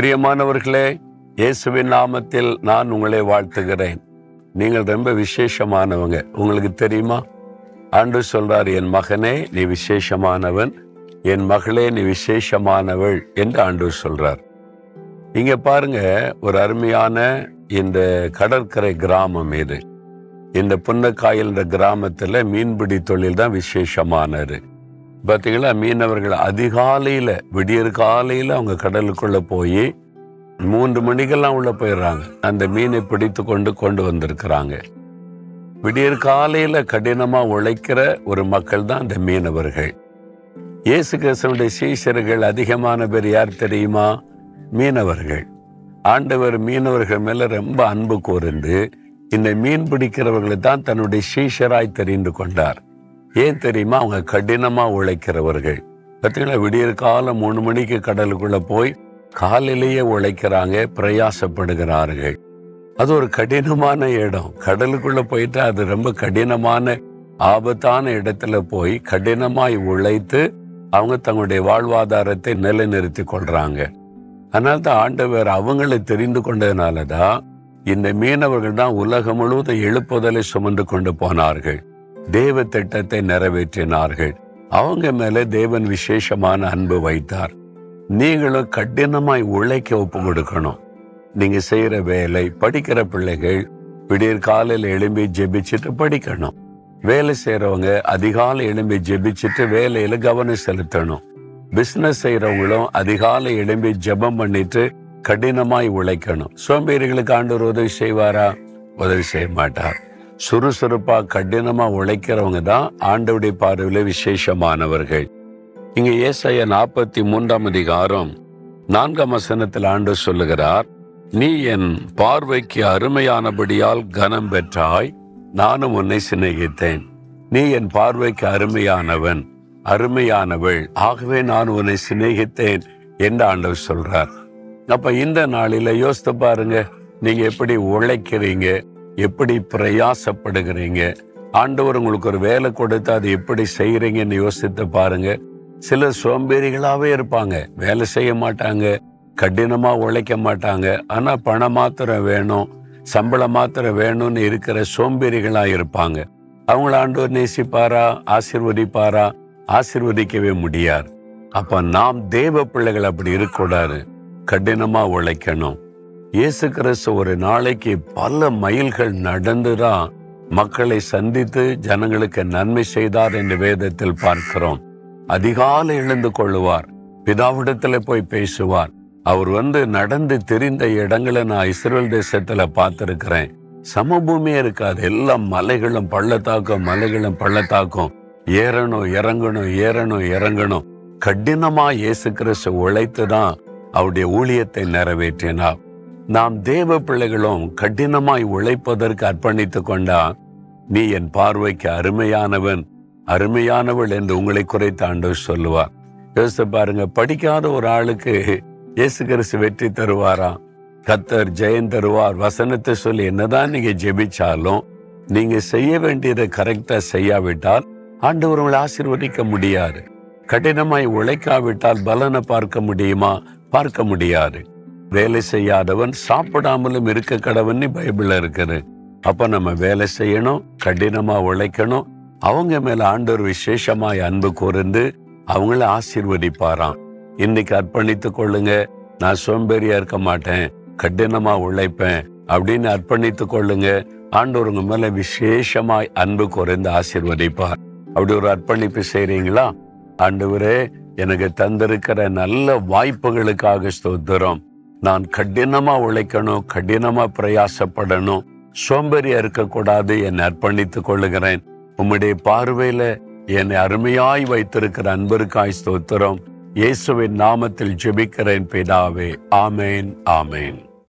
பிரியமானவர்களே இயேசுவின் நாமத்தில் நான் உங்களை வாழ்த்துகிறேன். நீங்கள் ரொம்ப விசேஷமானவங்க. உங்களுக்கு தெரியுமா? ஆண்டு சொல்றார் என் மகனே நீ விசேஷமானவன். என் மகளே நீ விசேஷமானவள் என்று ஆண்டு சொல்றார். இங்க பாருங்க ஒரு அருமையான இந்த கடற்கரை கிராமம் இது. இந்த புன்னக்காயல் என்ற கிராமத்துல மீன்பிடி தொழில் தான் விசேஷமானது. பார்த்தீங்களா மீனவர்கள் அதிகாலையில் விடியற் காலையில் அவங்க கடலுக்குள்ளே போய் மூன்று மணிக்கெல்லாம் உள்ளே போயிடுறாங்க. அந்த மீனை பிடித்து கொண்டு கொண்டு வந்திருக்கிறாங்க. விடியற் காலையில் கடினமாக உழைக்கிற ஒரு மக்கள் தான் அந்த மீனவர்கள். இயேசு கிறிஸ்துவனுடைய சீஷர்கள் அதிகமான பேர் யார் தெரியுமா? மீனவர்கள். ஆண்டவர் மீனவர்கள் மேலே ரொம்ப அன்பு கூர்ந்து இந்த மீன் பிடிக்கிறவர்களை தான் தன்னுடைய சீஷராய் தெரிந்து கொண்டார். ஏன் தெரியுமா? அவங்க கடினமா உழைக்கிறவர்கள். பார்த்தீங்களா விடியற் காலம் மூணு மணிக்கு கடலுக்குள்ள போய் காலையிலேயே உழைக்கிறாங்க பிரயாசப்படுகிறார்கள். அது ஒரு கடினமான இடம். கடலுக்குள்ள போயிட்டு அது ரொம்ப கடினமான ஆபத்தான இடத்துல போய் கடினமாய் உழைத்து அவங்க தங்களுடைய வாழ்வாதாரத்தை நிலைநிறுத்தி கொள்றாங்க. அதனால தான் ஆண்டவர் அவங்களை தெரிந்து கொண்டதுனால தான் இந்த மீனவர்கள் தான் உலகம் முழுவதும் எழுப்புதலை சுமந்து கொண்டு போனார்கள். தேவ திட்டத்தை நிறைவேற்றினார்கள். அவங்க மேல தேவன் விசேஷமான அன்பு வைத்தார். நீங்களும் கடினமாய் உழைக்க ஒப்பு கொடுக்கணும். நீங்க செய்யற வேலை படிக்கிற பிள்ளைகள் விடியற் காலையில் எழும்பி ஜெபிச்சுட்டு படிக்கணும். வேலை செய்யறவங்க அதிகாலை எழும்பி ஜெபிச்சுட்டு வேலையில கவனம் செலுத்தணும். பிசினஸ் செய்யறவங்களும் அதிகாலை எழும்பி ஜெபம் பண்ணிட்டு கடினமாய் உழைக்கணும். சோம்பேறிகளுக்கு ஆண்டவர் உதவி செய்வாரா? உதவி செய்ய மாட்டார். சுறுசுறுப்பா கடினமா உழைக்கிறவங்க தான் ஆண்டவுடைய பார்வையில விசேஷமானவர்கள். இங்க ஏசாய நாற்பத்தி மூன்றாம் அதிகாரம் நான்காம் வசனத்தில் ஆண்டு சொல்லுகிறார் நீ என் பார்வைக்கு அருமையானபடியால் கனம் பெற்றாய் நானும் உன்னை சிநேகித்தேன். நீ என் பார்வைக்கு அருமையானவன் அருமையானவள் ஆகவே நான் உன்னை சிநேகித்தேன் என்று ஆண்டவர் சொல்றார். அப்ப இந்த நாளில யோசித்து பாருங்க நீங்க எப்படி உழைக்கிறீங்க எப்படி பிரயாசப்படுகிறீங்க? ஆண்டவர் உங்களுக்கு ஒரு வேலை கொடுத்து அதை எப்படி செய்யறீங்கன்னு யோசித்து பாருங்க. சிலர் சோம்பேறிகளாவே இருப்பாங்க. வேலை செய்ய மாட்டாங்க. கடினமா உழைக்க மாட்டாங்க. ஆனா பணம் மாத்திரம் வேணும் சம்பளம் மாத்திரம் வேணும்னு இருக்கிற சோம்பேறிகளா இருப்பாங்க. அவங்கள ஆண்டவர் நேசிப்பாரா? ஆசிர்வதிப்பாரா? ஆசிர்வதிக்கவே முடியாது. அப்ப நாம் தேவ பிள்ளைகள் அப்படி இருக்கக்கூடாது. கடினமா உழைக்கணும். இயேசு கிறிஸ்து ஒரு நாளைக்கு பல மைல்கள் நடந்துதான் மக்களை சந்தித்து ஜனங்களுக்கு நன்மை செய்தார் என்று வேதத்தில் பார்க்கிறோம். அதிகாலை எழுந்து கொள்ளுவார் பிதாவிடத்துல போய் பேசுவார். அவர் வந்து நடந்து தெரிந்த இடங்களை நான் இஸ்ரேல் தேசத்துல பார்த்திருக்கிறேன். சமபூமியே இருக்காது எல்லாம் மலைகளும் பள்ளத்தாக்கும் மலைகளும் பள்ளத்தாக்கும். ஏறணும் இறங்கணும் ஏறணும் இறங்கணும். கடினமா இயேசு கிறிஸ்து உழைத்து தான் அவருடைய ஊழியத்தை நிறைவேற்றினார். நாம் தேவ பிள்ளைகளும் கடினமாய் உழைப்பதற்கு அர்ப்பணித்து கொண்டா நீ என் பார்வைக்கு அருமையானவன் அருமையானவள் என்று உங்களை குறைத்து ஆண்டவர் சொல்லுவார். யோசித்து பாருங்க படிக்காத ஒரு ஆளுக்கு இயேசு கிறிஸ்து வெற்றி தருவாராம் கத்தர் ஜெயம் தருவார். வசனத்தை சொல்லி என்னதான் நீங்க ஜெபிச்சாலும் நீங்க செய்ய வேண்டியதை கரெக்டா செய்யாவிட்டால் ஆண்டவர் உங்களை ஆசீர்வதிக்க முடியாது. கடினமாய் உழைக்காவிட்டால் பலனை பார்க்க முடியுமா? பார்க்க முடியாது. வேலை செய்யாதவன் சாப்பிடாமலும் இருக்க கடவுன்னு பைபிள்ல இருக்குது. அப்ப நம்ம வேலை செய்யணும் கடினமா உழைக்கணும். அவங்க மேல ஆண்டவர் விசேஷமாய் அன்பு கூர்ந்து அவங்கள ஆசீர்வதிப்பாராம். இன்னைக்கு அர்ப்பணித்து கொள்ளுங்க. நான் சோம்பேறியா இருக்க மாட்டேன் கடினமா உழைப்பேன் அப்படின்னு அர்ப்பணித்து கொள்ளுங்க. ஆண்டவர் உங்க மேல விசேஷமாய் அன்பு குறைந்து ஆசீர்வதிப்பார். அப்படி ஒரு அர்ப்பணிப்பு செய்றீங்களா? ஆண்டவரே எனக்கு தந்திருக்கிற நல்ல வாய்ப்புகளுக்காக ஸ்தோத்திரம். நான் கடினமா உழைக்கணும் கடினமா பிரயாசப்படணும் சோம்பேறியா இருக்கக்கூடாது என்னை அர்ப்பணித்துக் கொள்ளுகிறேன். உம்முடைய பார்வையில என்னை அருமையாய் வைத்திருக்கிற அன்பருக்காய் ஸ்தோத்திரம். இயேசுவின் நாமத்தில் ஜெபிக்கிறேன் பிதாவே. ஆமேன் ஆமேன்.